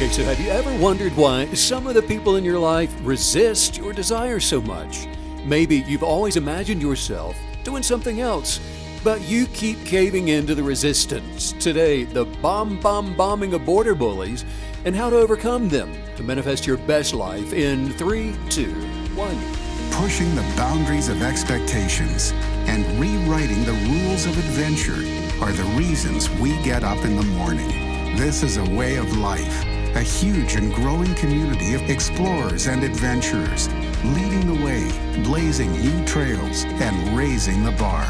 Okay, so have you ever wondered why some of the people in your life resist your desire so much? Maybe you've always imagined yourself doing something else, but you keep caving into the resistance. Today, the bomb bomb bombing of border bullies and how to overcome them to manifest your best life in three, two, one. Pushing the boundaries of expectations and rewriting the rules of adventure are the reasons we get up in the morning. This is a way of life, a huge and growing community of explorers and adventurers, leading the way, blazing new trails, and raising the bar.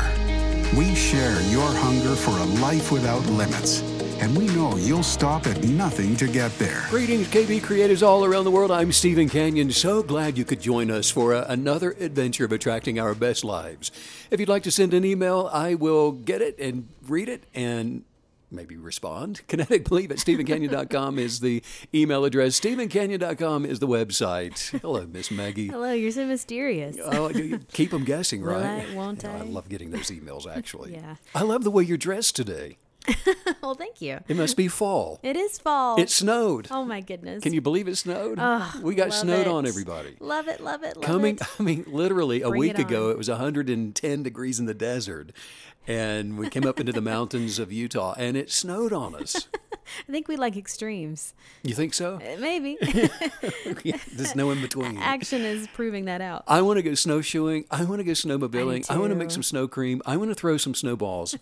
We share your hunger for a life without limits, and we know you'll stop at nothing to get there. Greetings, KB creators all around the world. I'm Stephen Canyon. So glad you could join us for a, another adventure of attracting our best lives. If you'd like to send an email, I will get it and read it and maybe respond. Kinetic Believe at StephenCanyon.com is the email address. StephenCanyon.com is the website. Hello, Miss Maggie. Hello, you're so mysterious. Oh, keep them guessing, Will right? I? Won't Yeah, I I? love getting those emails, actually. Yeah. I love the way you're dressed today. well, thank you. It must be fall. It is fall. It snowed. oh my goodness. Can you believe it snowed? Oh, we got snowed it. on everybody. Love it, love it, love Coming, it. I mean, literally a Bring week it ago, it was 110 degrees in the desert. And we came up into the mountains of Utah and it snowed on us. I think we like extremes. You think so? Uh, Maybe. Yeah, There's no in between. Action is proving that out. I want to go snowshoeing. I want to go snowmobiling. I, want to make some snow cream. I want to throw some snowballs.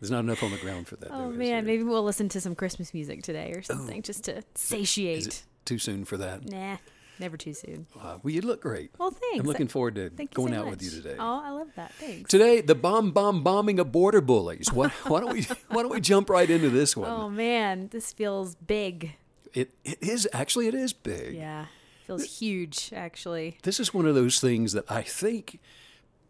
There's not enough on the ground for that. Oh man, maybe we'll listen to some Christmas music today or something just to satiate. Too soon for that? Nah, never too soon. Uh, well, you look great. Well, thanks. I'm looking forward to Thank going so out with you today. Oh, I love that. Thanks. Today, the bomb bomb bombing of border bullies. Why, why don't we why don't we jump right into this one? Oh man, this feels big. It it is actually it is big. Yeah, feels huge actually. This is one of those things that I think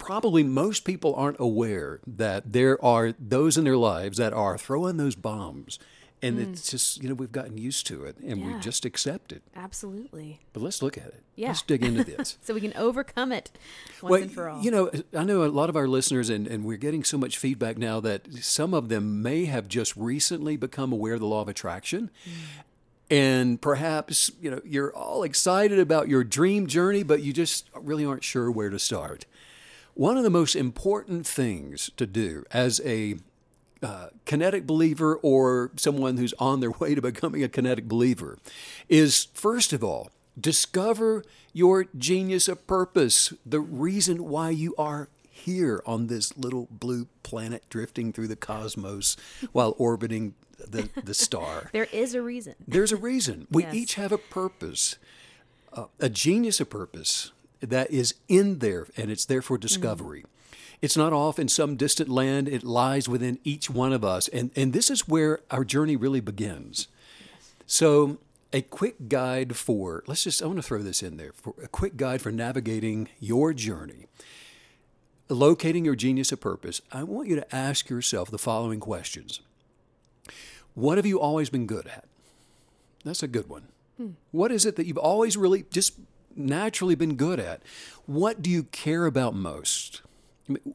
probably most people aren't aware that there are those in their lives that are throwing those bombs. And it's just, you know, we've gotten used to it and we Mm. Just accept it. Absolutely. But let's look at it. Yeah. Let's dig into this. So we can overcome it once well, and for all. you know, I know a lot of our listeners, and, and we're getting so much feedback now that some of them may have just recently become aware of the law of attraction. Mm. And perhaps, you know, you're all excited about your dream journey, but you just really aren't sure where to start. One of the most important things to do as a uh, kinetic believer or someone who's on their way to becoming a kinetic believer is, first of all, discover your genius of purpose, the reason why you are here on this little blue planet drifting through the cosmos while orbiting the, the star. there is a reason. There's a reason. We Yes. each have a purpose, uh, a genius of purpose that is in there, and it's there for discovery. Mm-hmm. It's not off in some distant land, it lies within each one of us. And, and this is where our journey really begins. So, a quick guide for, let's just, I want to throw this in there, for a quick guide for navigating your journey. Locating your genius of purpose, I want you to ask yourself the following questions What have you always been good at? That's a good one. Hmm. What is it that you've always really just naturally been good at? What do you care about most?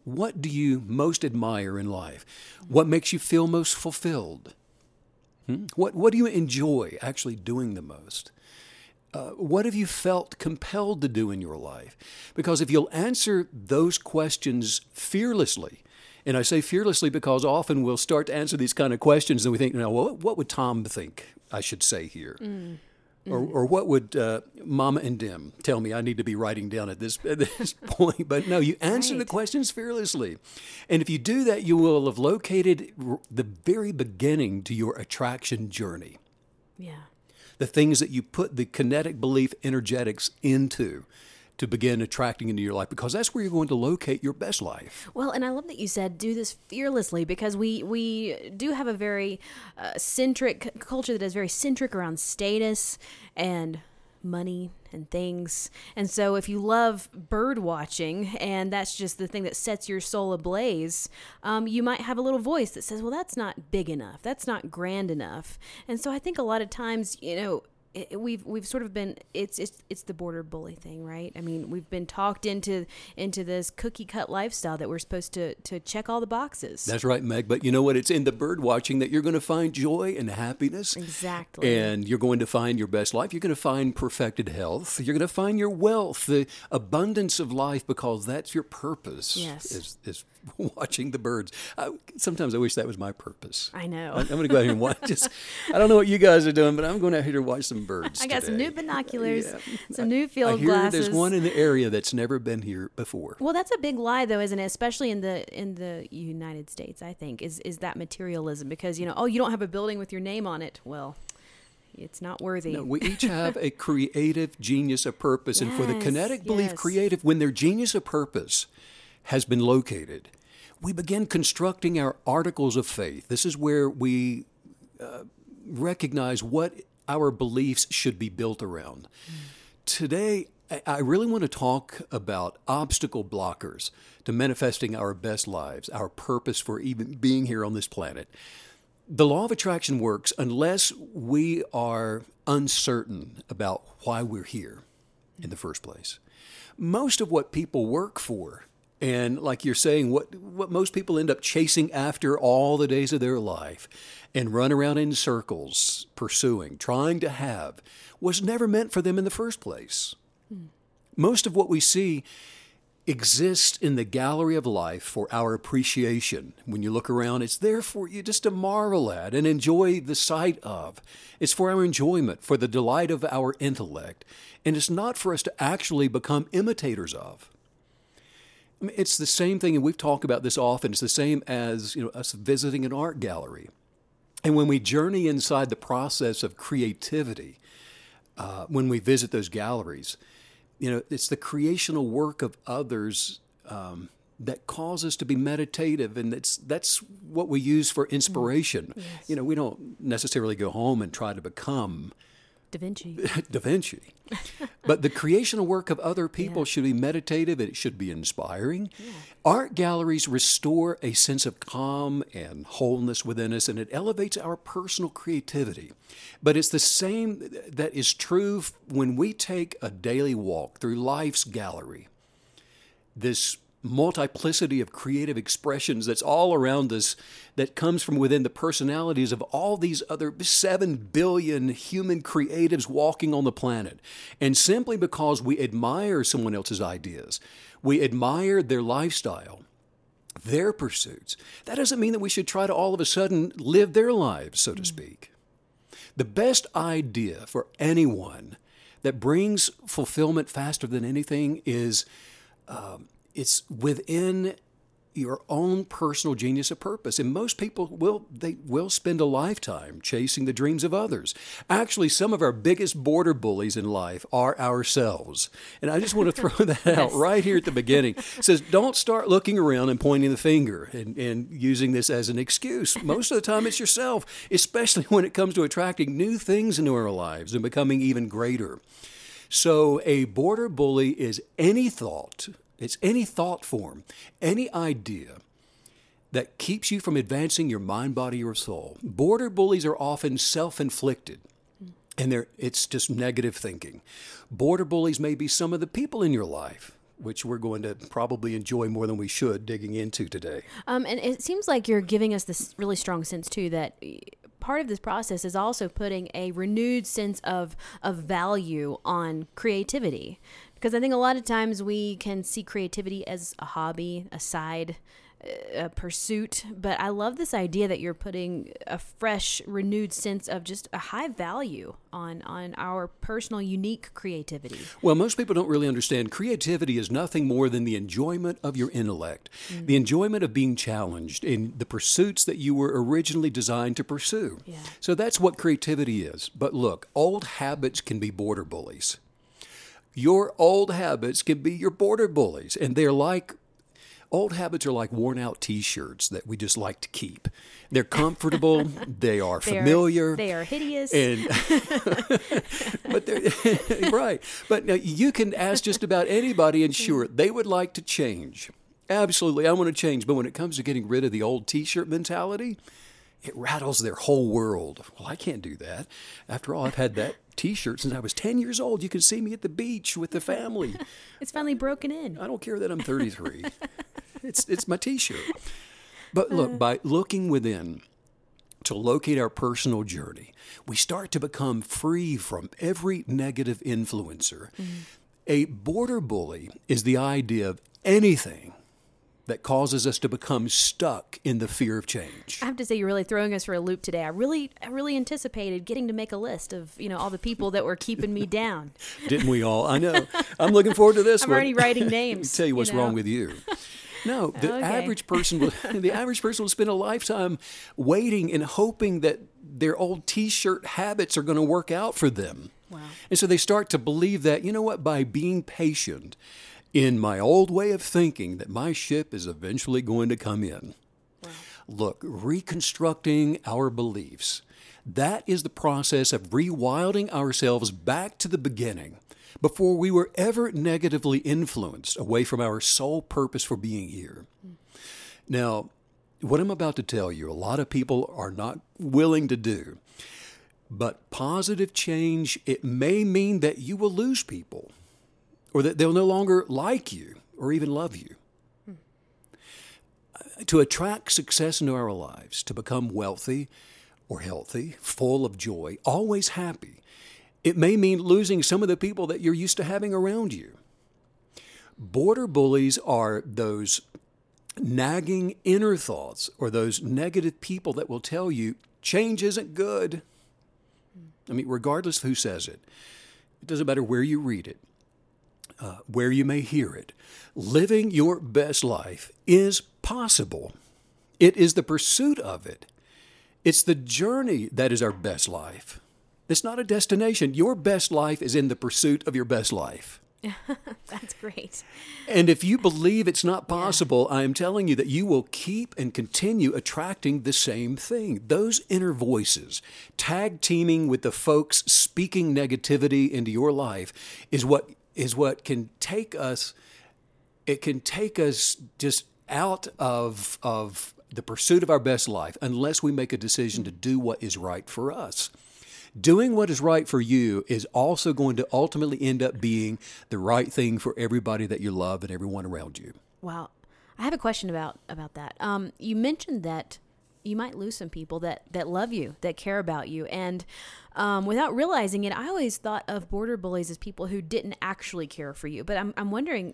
What do you most admire in life? What makes you feel most fulfilled? Hmm? What, what do you enjoy actually doing the most? Uh, what have you felt compelled to do in your life? Because if you'll answer those questions fearlessly, and I say fearlessly because often we'll start to answer these kind of questions and we think, now, what, what would Tom think I should say here? Or, or what would uh, Mama and Dim tell me I need to be writing down at this at this point? But no, you answer the questions fearlessly, and if you do that, you will have located r- the very beginning to your attraction journey. Yeah. the things that you put the kinetic belief energetics into to begin attracting into your life because that's where you're going to locate your best life. Well, and I love that you said do this fearlessly because we we do have a very uh, centric culture that is very centric around status and money and things. And so if you love bird watching and that's just the thing that sets your soul ablaze, um, you might have a little voice that says, "Well, that's not big enough. That's not grand enough." And so I think a lot of times, you know, it, we've we've sort of been it's it's it's the border bully thing, right? I mean, we've been talked into into this cookie cut lifestyle that we're supposed to to check all the boxes. That's right, Meg. But you know what? It's in the bird watching that you're going to find joy and happiness. Exactly. And you're going to find your best life. You're going to find perfected health. You're going to find your wealth, the abundance of life, because that's your purpose. Yes. Is, is watching the birds. I, sometimes I wish that was my purpose. I know. I, am going to go out here and watch. Just, I don't know what you guys are doing, but I'm going out here to watch some birds. I got some new binoculars, Yeah. some new field I hear glasses. there's one in the area that's never been here before. Well, that's a big lie, though, isn't it? Especially in the in the United States, I think is is that materialism because you know, oh, you don't have a building with your name on it. Well, it's not worthy. No, we each have a creative genius of purpose. and for the Yes, kinetic belief yes. creative, when their genius of purpose has been located, we begin constructing our articles of faith. This is where we uh, recognize what our beliefs should be built around. Today, I- I really want to talk about obstacle blockers to manifesting our best lives, our purpose for even being here on this planet. The law of attraction works unless we are uncertain about why we're here in the first place. Most of what people work for, and like you're saying, what, what most people end up chasing after all the days of their life and run around in circles pursuing, trying to have, was never meant for them in the first place. Hmm. Most of what we see exists in the gallery of life for our appreciation. When you look around, it's there for you just to marvel at and enjoy the sight of. It's for our enjoyment, for the delight of our intellect, and it's not for us to actually become imitators of. It's the same thing, and we've talked about this often. It's the same as you know us visiting an art gallery, and when we journey inside the process of creativity, uh, when we visit those galleries, you know, it's the creational work of others um, that cause us to be meditative, and that's that's what we use for inspiration. You know, we don't necessarily go home and try to become Da Vinci. Da Vinci, but the creational work of other people Yeah. should be meditative. It should be inspiring. Art galleries restore a sense of calm and wholeness within us, and it elevates our personal creativity. But it's the same that is true when we take a daily walk through life's gallery. This multiplicity of creative expressions that's all around us that comes from within the personalities of all these other 7 billion human creatives walking on the planet. And simply because we admire someone else's ideas, we admire their lifestyle, their pursuits, that doesn't mean that we should try to all of a sudden live their lives, so to speak. The best idea for anyone that brings fulfillment faster than anything is um, it's within your own personal genius of purpose. And most people will they will spend a lifetime chasing the dreams of others. Actually some of our biggest border bullies in life are ourselves. And i just want to throw that out right here at the beginning. It says don't start looking around and pointing the finger and, and using this as an excuse. Most of the time it's yourself especially when it comes to attracting new things into our lives and becoming even greater. So a border bully is any thought, it's any thought form, any idea that keeps you from advancing your mind, body, or soul. Border bullies are often self-inflicted. And they're, it's just negative thinking. Border bullies may be some of the people in your life, which we're going to probably enjoy more than we should digging into today. Um, and it seems like you're giving us this really strong sense too that part of this process is also putting a renewed sense of of value on creativity. Because I think a lot of times we can see creativity as a hobby, a side a pursuit, but I love this idea that you're putting a fresh, renewed sense of just a high value on on our personal, unique creativity. Well, most people don't really understand creativity is nothing more than the enjoyment of your intellect, mm. the enjoyment of being challenged in the pursuits that you were originally designed to pursue. Yeah. So that's what creativity is. But look, old habits can be border bullies. Your old habits can be your border bullies, and they're like old habits are like worn out t-shirts that we just like to keep. They're comfortable, they are They are- familiar. they are hideous. And but they're right. But now you can ask just about anybody, and sure, mm-hmm. they would like to change. Absolutely, I want to change. But when it comes to getting rid of the old T-shirt mentality, it rattles their whole world. Well, I can't do that. After all, I've had that T-shirt since I was 10 years old. You can see me at the beach with the family. It's finally broken in. I don't care that I'm 33. it's it's my T-shirt. But look, uh. by looking within to locate our personal journey, we start to become free from every negative influencer. Mm-hmm. A border bully is the idea of anything that causes us to become stuck in the fear of change. I have to say, you're really throwing us for a loop today. I really, I really anticipated getting to make a list of, you know, all the people that were keeping me down. Didn't we all? I know. I'm looking forward to this I'm one. already writing names. tell you what's know? wrong with you. No, the Okay. average person will the average person will spend a lifetime waiting and hoping that their old t-shirt habits are going to work out for them. Wow. And so they start to believe that, you know what, by being patient in my old way of thinking that my ship is eventually going to come in. Look, reconstructing our beliefs. That is the process of rewilding ourselves back to the beginning before we were ever negatively influenced away from our sole purpose for being here. Now, what I'm about to tell you, a lot of people are not willing to do. But positive change, it may mean that you will lose people or that they'll no longer like you or even love you. Uh, to attract success into our lives, to become wealthy or healthy, full of joy, always happy, it may mean losing some of the people that you're used to having around you. Border bullies are those nagging inner thoughts or those negative people that will tell you change isn't good. I mean, regardless of who says it, it doesn't matter where you read it, uh, where you may hear it. Living your best life is possible. It is the pursuit of it. It's the journey that is our best life. It's not a destination. Your best life is in the pursuit of your best life. That's great. And if you believe it's not possible, I am telling you that you will keep and continue attracting the same thing. Those inner voices, tag teaming with the folks speaking negativity into your life, is what is what can take us. It can take us just out of of the pursuit of our best life unless we make a decision to do what is right for us. Doing what is right for you is also going to ultimately end up being the right thing for everybody that you love and everyone around you. Wow. I have a question about about that. Um, you mentioned that you might lose some people that that love you, that care about you, and um, without realizing it, I always thought of border bullies as people who didn't actually care for you. But I'm I'm wondering,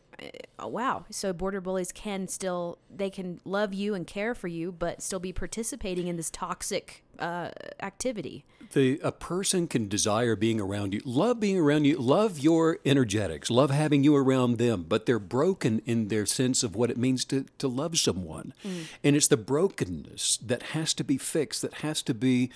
uh, wow, so border bullies can still they can love you and care for you, but still be participating in this toxic uh, activity. The, a person can desire being around you, love being around you, love your energetics, love having you around them, but they're broken in their sense of what it means to, to love someone. And it's the brokenness that has to be fixed, that has to be,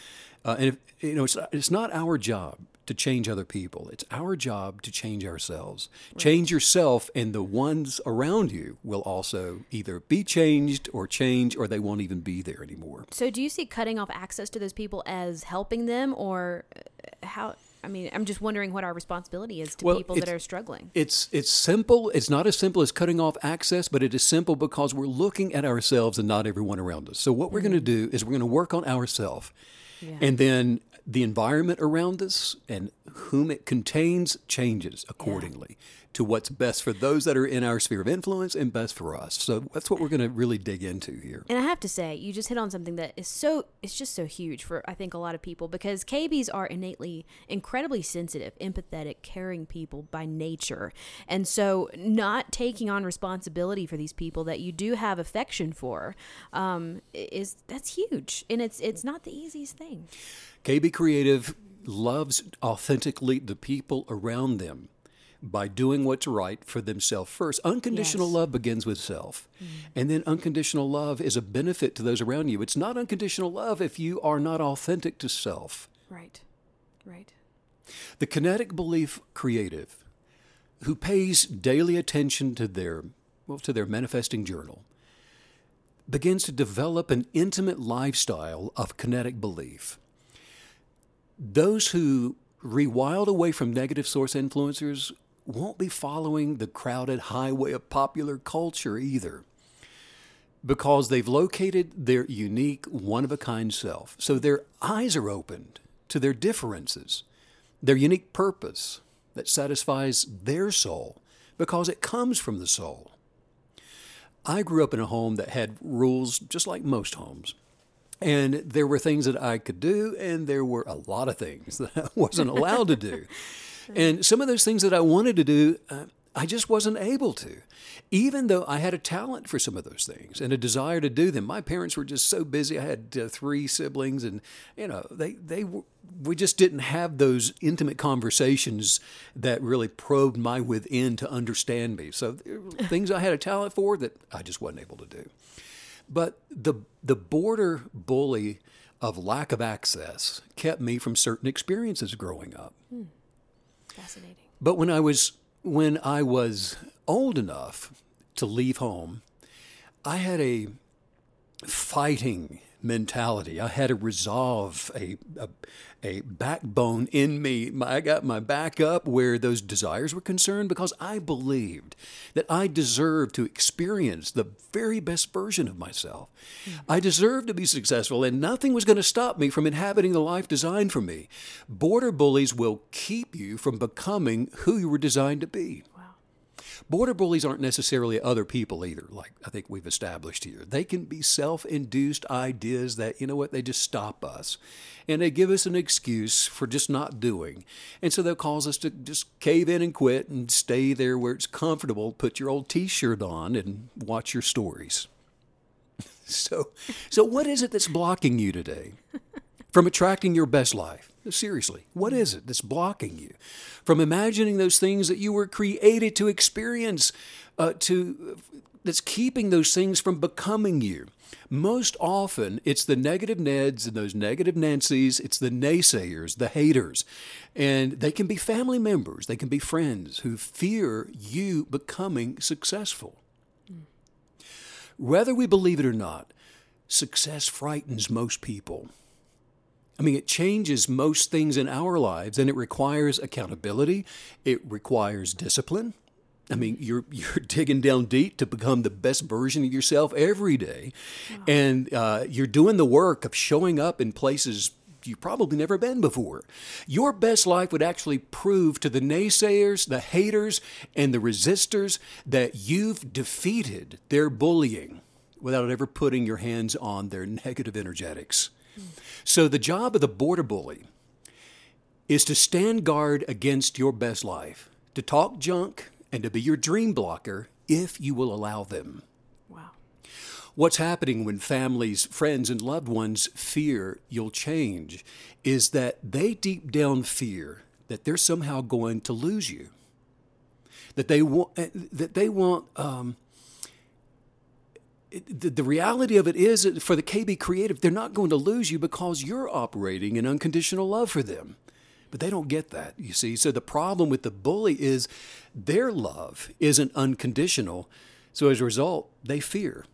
uh, and if, you know, it's, it's not our job to change other people. It's our job to change ourselves. Change yourself, and the ones around you will also either be changed or change, or they won't even be there anymore. So, do you see cutting off access to those people as helping them, or uh, how? I mean, I'm just wondering what our responsibility is to Well, people that are struggling. It's it's simple. It's not as simple as cutting off access, but it is simple because we're looking at ourselves and not everyone around us. So what we're going to do is we're going to work on ourselves, and then the environment around us and whom it contains changes accordingly to what's best for those that are in our sphere of influence and best for us. So that's what we're going to really dig into here. And I have to say, you just hit on something that is so it's just so huge for I think a lot of people because KBs are innately incredibly sensitive, empathetic, caring people by nature. And so not taking on responsibility for these people that you do have affection for um, is that's huge. And it's it's not the easiest thing. KB Creative loves authentically the people around them by doing what's right for themselves first. Unconditional Yes. love begins with self. Mm. And then unconditional love is a benefit to those around you. It's not unconditional love if you are not authentic to self. Right. Right. The kinetic belief creative who pays daily attention to their well to their manifesting journal begins to develop an intimate lifestyle of kinetic belief. Those who rewild away from negative source influencers won't be following the crowded highway of popular culture either. because they've located their unique, one of a kind self. So their eyes are opened to their differences, their unique purpose that satisfies their soul because it comes from the soul. I grew up in a home that had rules just like most homes. And there were things that I could do, and there were a lot of things that I wasn't allowed to do. And some of those things that I wanted to do, uh, I just wasn't able to, even though I had a talent for some of those things and a desire to do them. My parents were just so busy. I had uh, three siblings, and you know, they they we just didn't have those intimate conversations that really probed my within to understand me. So things I had a talent for that I just wasn't able to do. But the the border bully of lack of access kept me from certain experiences growing up. Hmm. Fascinating. But when I was when I was old enough to leave home, I had a fighting mentality. I had a resolve, a, a, a backbone in me. I got my back up where those desires were concerned because I believed that I deserved to experience the very best version of myself. Mm-hmm. I deserved to be successful, and nothing was going to stop me from inhabiting the life designed for me. Border bullies will keep you from becoming who you were designed to be. Border bullies aren't necessarily other people either, like I think we've established here. They can be self induced ideas that, you know what, they just stop us. And they give us an excuse for just not doing. And so they'll cause us to just cave in and quit and stay there where it's comfortable, put your old t shirt on and watch your stories. so, so, what is it that's blocking you today from attracting your best life? Seriously, what is it that's blocking you from imagining those things that you were created to experience, uh, to that's keeping those things from becoming you? Most often, it's the negative Neds and those negative Nancys, it's the naysayers, the haters. And they can be family members, they can be friends who fear you becoming successful. Whether we believe it or not, success frightens most people. I mean, it changes most things in our lives and it requires accountability, it requires discipline. I mean, you're you're digging down deep to become the best version of yourself every day, wow. and uh, you're doing the work of showing up in places you've probably never been before. Your best life would actually prove to the naysayers, the haters, and the resistors that you've defeated their bullying without ever putting your hands on their negative energetics. So the job of the border bully is to stand guard against your best life, to talk junk, and to be your dream blocker if you will allow them. Wow. What's happening when families, friends, and loved ones fear you'll change is that they deep down fear that they're somehow going to lose you. That they want, that they want um, the, the reality of it is for the KB Creative, they're not going to lose you because you're operating in unconditional love for them. But they don't get that, you see. So the problem with the bully is their love isn't unconditional. So as a result, they fear.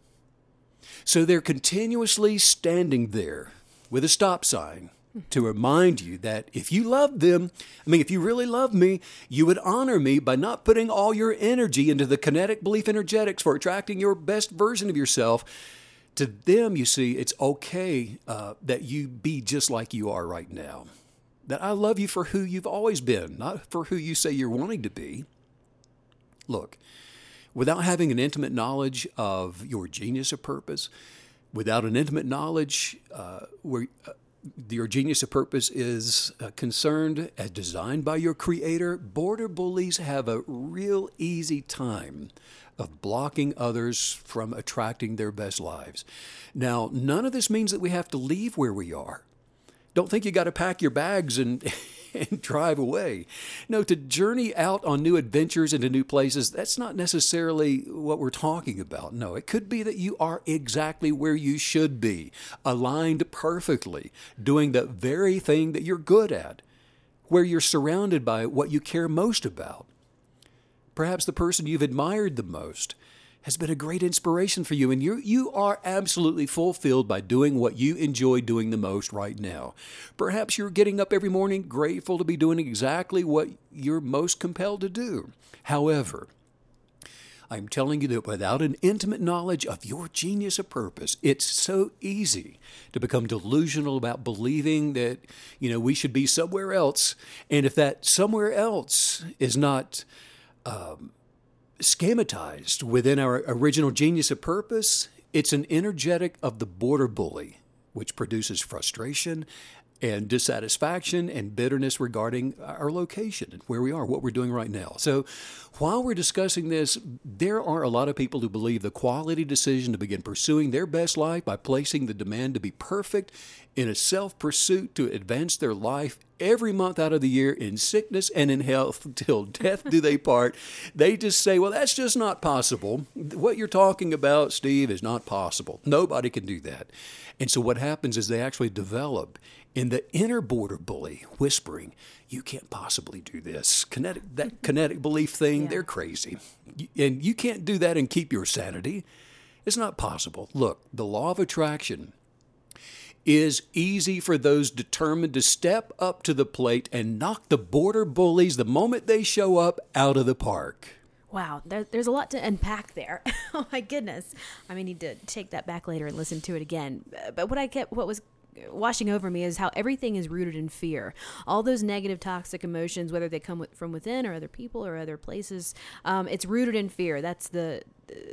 So they're continuously standing there with a stop sign to remind you that if you love them, I mean, if you really love me, you would honor me by not putting all your energy into the kinetic belief energetics for attracting your best version of yourself. To them, you see, it's okay uh, that you be just like you are right now. That I love you for who you've always been, not for who you say you're wanting to be. Look, without having an intimate knowledge of your genius of purpose, without an intimate knowledge uh, where, uh, your genius of purpose is uh, concerned as designed by your creator, border bullies have a real easy time of blocking others from attracting their best lives. Now, none of this means that we have to leave where we are. Don't think you got to pack your bags and and drive away. No, to journey out on new adventures into new places, that's not necessarily what we're talking about. No, it could be that you are exactly where you should be, aligned perfectly, doing the very thing that you're good at, where you're surrounded by what you care most about. Perhaps the person you've admired the most has been a great inspiration for you, and you you are absolutely fulfilled by doing what you enjoy doing the most right now. Perhaps you're getting up every morning grateful to be doing exactly what you're most compelled to do. However, I'm telling you that without an intimate knowledge of your genius of purpose, it's so easy to become delusional about believing that, you know, we should be somewhere else. And if that somewhere else is not um, schematized within our original genius of purpose, it's an energetic of the border bully, which produces frustration and dissatisfaction and bitterness regarding our location and where we are, what we're doing right now. So, while we're discussing this, there are a lot of people who believe the quality decision to begin pursuing their best life by placing the demand to be perfect in a self pursuit to advance their life every month out of the year in sickness and in health till death do they part. They just say, well, that's just not possible. What you're talking about, Steve, is not possible. Nobody can do that. And so what happens is they actually develop in the inner border bully whispering, you can't possibly do this. Kinetic, that mm-hmm. kinetic belief thing—they're crazy. And you can't do that and keep your sanity. It's not possible. Look, the law of attraction is easy for those determined to step up to the plate and knock the border bullies the moment they show up out of the park. Wow, there, there's a lot to unpack there. oh my goodness, I may need to take that back later and listen to it again. But what I kept, what was washing over me is how everything is rooted in fear. All those negative, toxic emotions, whether they come from within or other people or other places, um, it's rooted in fear. That's the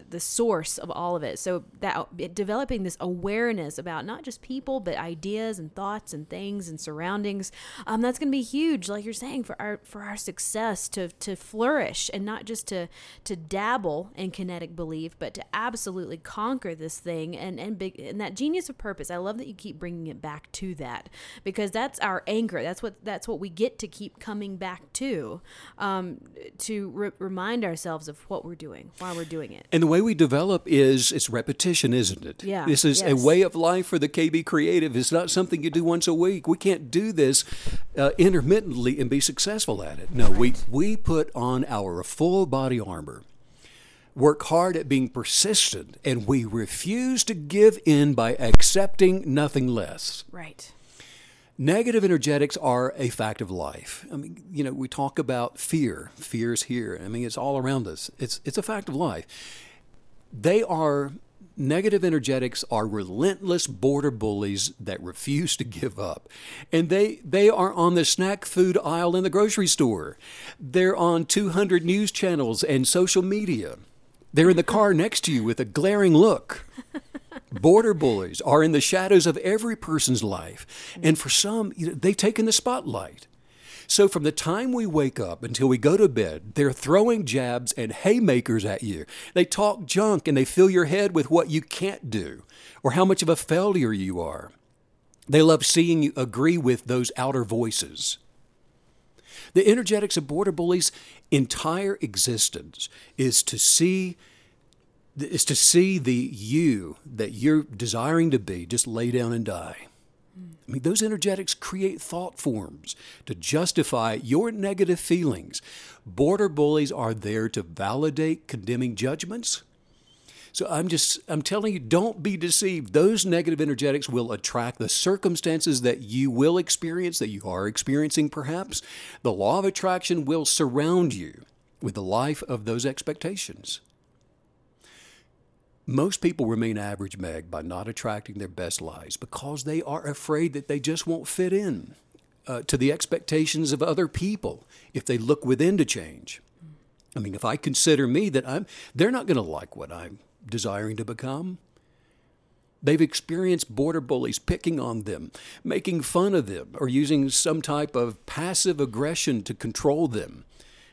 the source of all of it. So that developing this awareness about not just people, but ideas and thoughts and things and surroundings, um, that's going to be huge, like you're saying, for our for our success to to flourish and not just to to dabble in kinetic belief, but to absolutely conquer this thing and and big and that genius of purpose. I love that you keep bringing it back to that because that's our anchor. That's what that's what we get to keep coming back to, um, to re- remind ourselves of what we're doing, why we're doing it. And the way we develop is it's repetition, isn't it? Yeah. This is yes. a way of life for the KB creative. It's not something you do once a week. We can't do this uh, intermittently and be successful at it. No, right. we we put on our full body armor. Work hard at being persistent, and we refuse to give in by accepting nothing less. Right. Negative energetics are a fact of life. I mean, you know, we talk about fear. Fear's here. I mean, it's all around us. It's it's a fact of life. They are negative energetics are relentless border bullies that refuse to give up. And they they are on the snack food aisle in the grocery store. They're on 200 news channels and social media. They're in the car next to you with a glaring look. Border bullies are in the shadows of every person's life. And for some, they've taken the spotlight. So from the time we wake up until we go to bed, they're throwing jabs and haymakers at you. They talk junk and they fill your head with what you can't do or how much of a failure you are. They love seeing you agree with those outer voices. The energetics of border bullies' entire existence is to see is to see the you that you're desiring to be just lay down and die. I mean, those energetics create thought forms to justify your negative feelings. Border bullies are there to validate condemning judgments. So I'm just I'm telling you don't be deceived. Those negative energetics will attract the circumstances that you will experience that you are experiencing perhaps. The law of attraction will surround you with the life of those expectations. Most people remain average, Meg, by not attracting their best lives because they are afraid that they just won't fit in uh, to the expectations of other people if they look within to change. I mean, if I consider me that I'm, they're not going to like what I'm desiring to become. They've experienced border bullies picking on them, making fun of them, or using some type of passive aggression to control them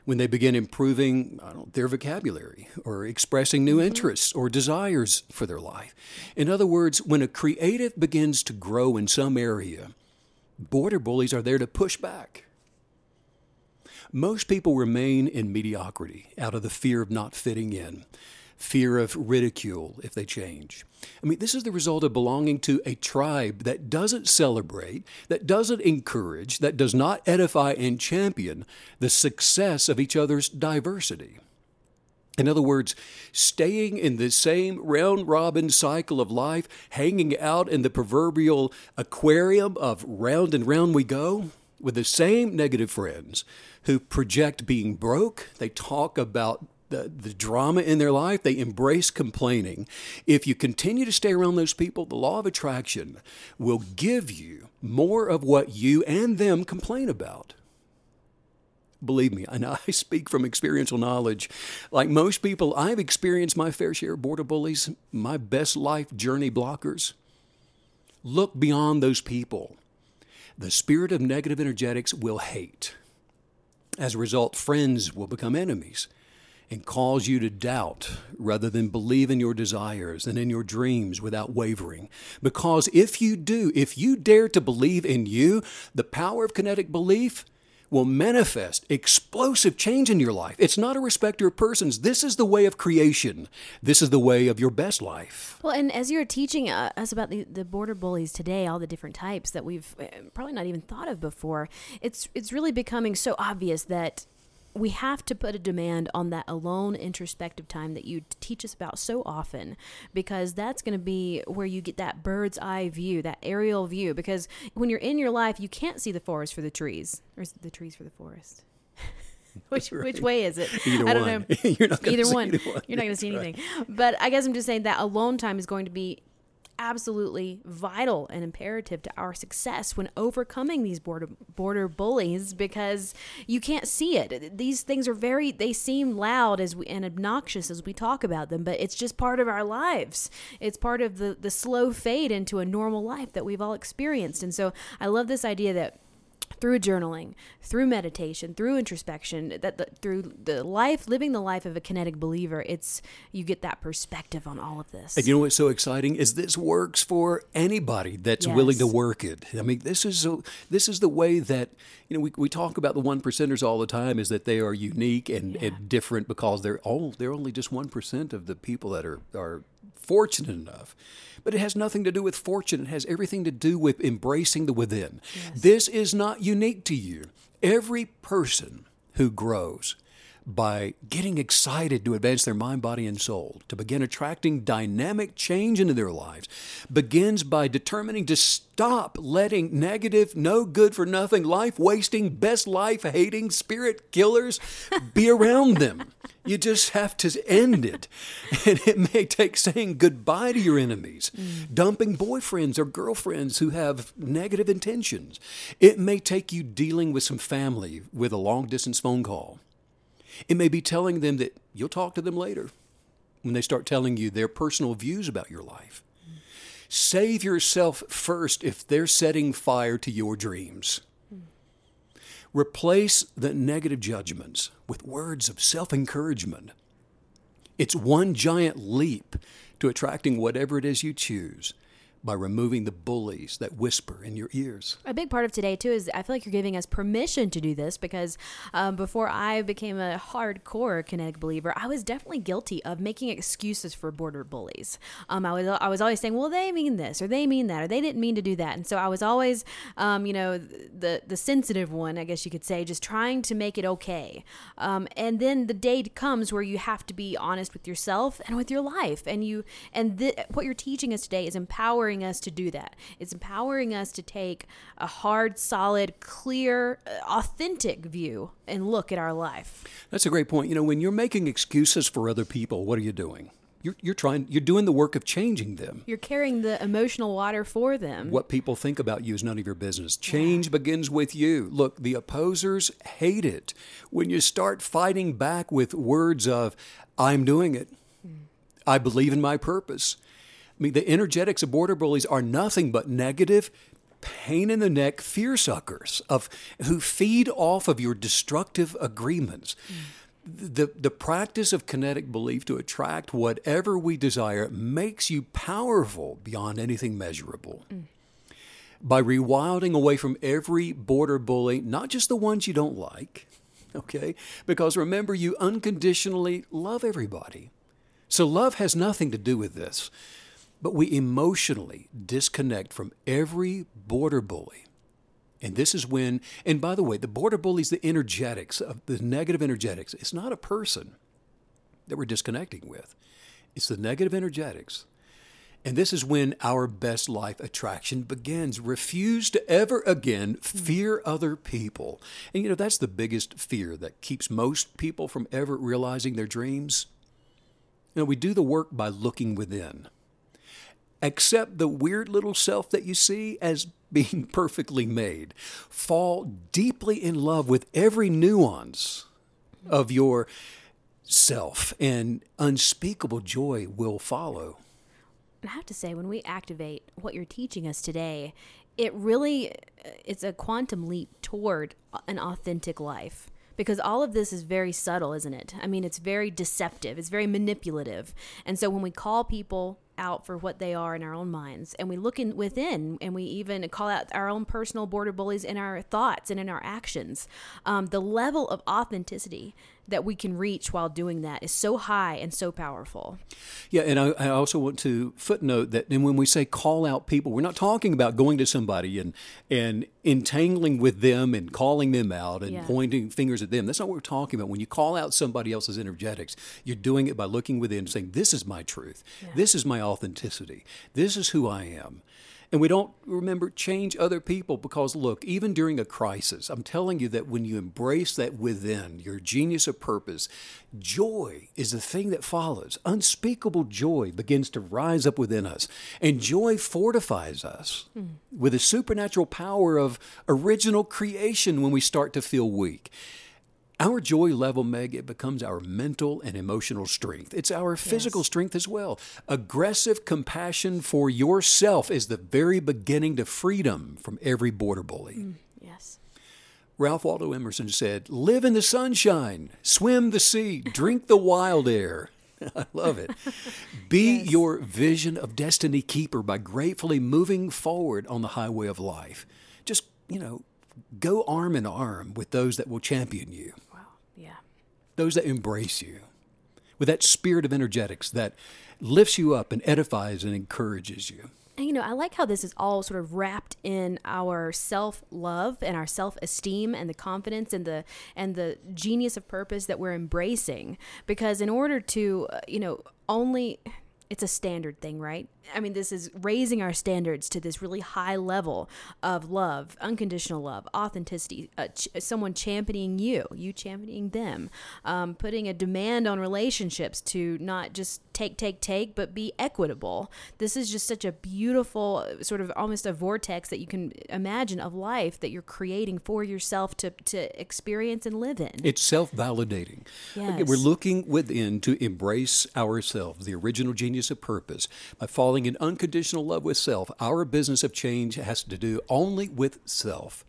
when they begin improving their vocabulary or expressing new mm-hmm. interests or desires for their life. In other words, when a creative begins to grow in some area, border bullies are there to push back. Most people remain in mediocrity out of the fear of not fitting in fear of ridicule if they change. I mean, this is the result of belonging to a tribe that doesn't celebrate, that doesn't encourage, that does not edify and champion the success of each other's diversity. In other words, staying in the same round robin cycle of life, hanging out in the proverbial aquarium of round and round we go with the same negative friends who project being broke. They talk about the, the drama in their life, they embrace complaining. If you continue to stay around those people, the law of attraction will give you more of what you and them complain about. Believe me, and I speak from experiential knowledge. Like most people, I've experienced my fair share of border bullies, my best life journey blockers. Look beyond those people. The spirit of negative energetics will hate. As a result, friends will become enemies and cause you to doubt rather than believe in your desires and in your dreams without wavering. Because if you do, if you dare to believe in you, the power of kinetic belief will manifest explosive change in your life. It's not a respecter of persons. This is the way of creation. This is the way of your best life. Well, and as you're teaching uh, us about the, the border bullies today, all the different types that we've uh, probably not even thought of before, it's it's really becoming so obvious that we have to put a demand on that alone introspective time that you teach us about so often because that's going to be where you get that bird's eye view, that aerial view. Because when you're in your life, you can't see the forest for the trees, or the trees for the forest. which right. which way is it? Either I don't one. know. You're not either one. one. You're not going to see anything. Right. But I guess I'm just saying that alone time is going to be absolutely vital and imperative to our success when overcoming these border border bullies because you can't see it. These things are very they seem loud as we and obnoxious as we talk about them, but it's just part of our lives. It's part of the the slow fade into a normal life that we've all experienced. And so I love this idea that through journaling, through meditation, through introspection, that the, through the life, living the life of a kinetic believer, it's you get that perspective on all of this. And you know what's so exciting is this works for anybody that's Yes. willing to work it. I mean, this is so, this is the way that you know we, we talk about the one percenters all the time is that they are unique and, Yeah. and different because they're all they're only just one percent of the people that are are fortunate enough. But it has nothing to do with fortune. It has everything to do with embracing the within. This is not unique to you. Every person who grows by getting excited to advance their mind, body, and soul, to begin attracting dynamic change into their lives, begins by determining to stop letting negative, no good for nothing, life wasting, best life hating spirit killers be around them. You just have to end it. And it may take saying goodbye to your enemies, mm. dumping boyfriends or girlfriends who have negative intentions. It may take you dealing with some family with a long distance phone call. It may be telling them that you'll talk to them later when they start telling you their personal views about your life. Mm. Save yourself first if they're setting fire to your dreams. Replace the negative judgments with words of self encouragement. It's one giant leap to attracting whatever it is you choose by removing the bullies that whisper in your ears. A big part of today too is I feel like you're giving us permission to do this because um, before I became a hardcore kinetic believer, I was definitely guilty of making excuses for border bullies. Um, I was I was always saying, well, they mean this or they mean that or they didn't mean to do that, and so I was always, um, you know, the the sensitive one, I guess you could say, just trying to make it okay. Um, and then the day comes where you have to be honest with yourself and with your life, and you and th- what you're teaching us today is empowering us to do that. It's empowering us to take a hard, solid, clear, uh, authentic view and look at our life. That's a great point. You know, when you're making excuses for other people, what are you doing? You're, you're trying, you're doing the work of changing them. You're carrying the emotional water for them. What people think about you is none of your business. Change begins with you. Look, the opposers hate it when you start fighting back with words of, I'm doing it. I believe in my purpose. I mean, the energetics of border bullies are nothing but negative, pain in the neck fear suckers of who feed off of your destructive agreements. The, the practice of kinetic belief to attract whatever we desire makes you powerful beyond anything measurable by rewilding away from every border bully, not just the ones you don't like, okay? Because remember, you unconditionally love everybody. So love has nothing to do with this, but we emotionally disconnect from every border bully. And this is when, and by the way, the border bullies, the energetics of the negative energetics, it's not a person that we're disconnecting with. It's the negative energetics. And this is when our best life attraction begins. Refuse to ever again fear other people. And you know, that's the biggest fear that keeps most people from ever realizing their dreams. You know, we do the work by looking within. Accept the weird little self that you see as being perfectly made. Fall deeply in love with every nuance of your self, and unspeakable joy will follow. I have to say, when we activate what you're teaching us today, it really uh, it's a quantum leap toward an authentic life because all of this is very subtle, isn't it? I mean, it's very deceptive, it's very manipulative. And so when we call people out for what they are in our own minds. And we look in within and we even call out our own personal border bullies in our thoughts and in our actions, um, the level of authenticity that we can reach while doing that is so high and so powerful. Yeah, and I, I, also want to footnote that and when we say call out people, we're not talking about going to somebody and and entangling with them and calling them out and yeah. pointing fingers at them. That's not what we're talking about. When you call out somebody else's energetics, you're doing it by looking within and saying, This is my truth. Yeah. This is my authenticity. This is who I am. And we don't remember change other people because, look, even during a crisis, I'm telling you that when you embrace that within, your genius of purpose, joy is the thing that follows. Unspeakable joy begins to rise up within us. And joy fortifies us mm. with the supernatural power of original creation when we start to feel weak. Our joy level, Meg, it becomes our mental and emotional strength. It's our physical yes. strength as well. Aggressive compassion for yourself is the very beginning to freedom from every border bully. Mm, yes. Ralph Waldo Emerson said, Live in the sunshine, swim the sea, drink the wild air. I love it. Be yes. your vision of destiny keeper by gratefully moving forward on the highway of life. Just, you know, go arm in arm with those that will champion you. Wow. Yeah. Those that embrace you with that spirit of energetics that lifts you up and edifies and encourages you. And, you know, I like how this is all sort of wrapped in our self-love and our self-esteem and the confidence and the and the genius of purpose that we're embracing because in order to, uh, you know, only it's a standard thing, right? I mean, this is raising our standards to this really high level of love, unconditional love, authenticity, uh, ch- someone championing you, you championing them, um, putting a demand on relationships to not just take, take, take, but be equitable. This is just such a beautiful, sort of almost a vortex that you can imagine of life that you're creating for yourself to, to experience and live in. It's self validating. Yes. We're looking within to embrace ourselves, the original genius of purpose, by falling in unconditional love with self. Our business of change has to do only with self.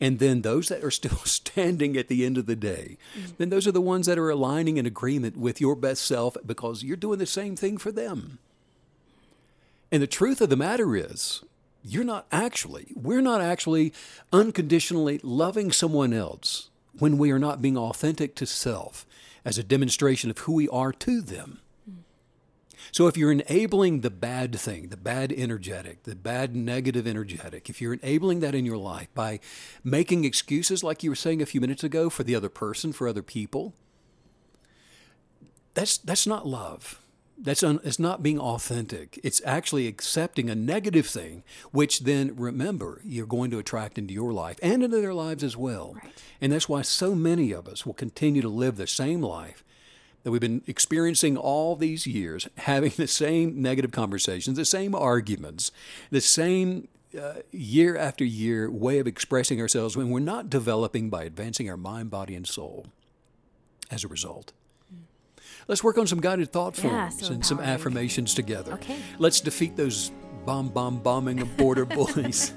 And then those that are still standing at the end of the day, mm-hmm. then those are the ones that are aligning in agreement with your best self because you're doing the same thing for them. And the truth of the matter is, you're not actually, we're not actually unconditionally loving someone else when we are not being authentic to self as a demonstration of who we are to them. So if you're enabling the bad thing, the bad energetic, the bad negative energetic, if you're enabling that in your life by making excuses, like you were saying a few minutes ago, for the other person, for other people, that's that's not love. That's un, it's not being authentic. It's actually accepting a negative thing, which then remember you're going to attract into your life and into their lives as well. Right. And that's why so many of us will continue to live the same life that we've been experiencing all these years, having the same negative conversations, the same arguments, the same uh, year after year way of expressing ourselves when we're not developing by advancing our mind, body, and soul as a result. Let's work on some guided thought forms yeah, so and some affirmations together. Okay. Let's defeat those bomb, bomb, bombing of border bullies.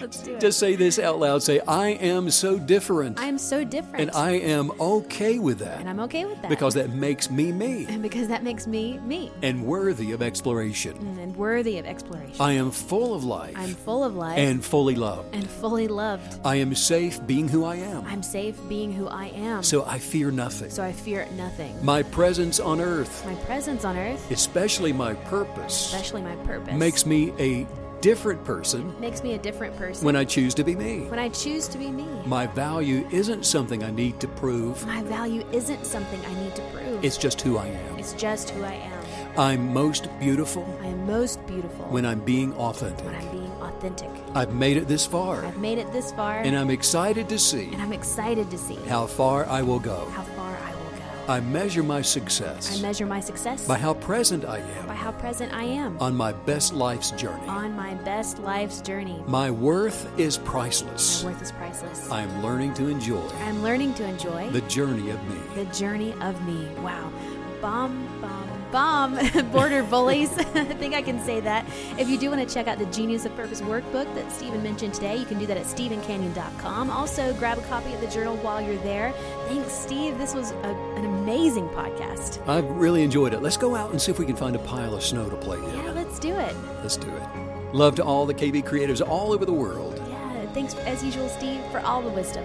Let's do it. Just say this out loud. Say, I am so different. I am so different. And I am okay with that. And I'm okay with that. Because that makes me me. And because that makes me me. And worthy of exploration. And worthy of exploration. I am full of life. I'm full of life. And fully loved. And fully loved. I am safe being who I am. I'm safe being who I am. So I fear nothing. So I fear nothing. My presence on earth. My presence on earth. Especially my purpose. Especially my purpose. Makes me a different person makes me a different person when I choose to be me. When I choose to be me. My value isn't something I need to prove. My value isn't something I need to prove. It's just who I am. It's just who I am. I'm most beautiful I am most beautiful when I'm being authentic. when I'm being authentic. I've made it this far, I've made it this far, and I'm excited to see and I'm excited to see how far I will go. how far I will go. I measure my success. I measure my success by how present I am. by how present I am on my best life's journey. on my best life's journey. My worth is priceless. My worth is priceless. I am learning to enjoy I'm learning to enjoy the journey of me. the journey of me. Wow. Bomb, bomb, bomb. Border bullies. I think I can say that. If you do want to check out the Genius of Purpose workbook that Stephen mentioned today, you can do that at stephencanyon.com. Also, grab a copy of the journal while you're there. Thanks, Steve. This was a, an amazing podcast. I've really enjoyed it. Let's go out and see if we can find a pile of snow to play in. Yeah, let's do it. Let's do it. Love to all the KB creatives all over the world. Yeah, thanks as usual, Steve, for all the wisdom.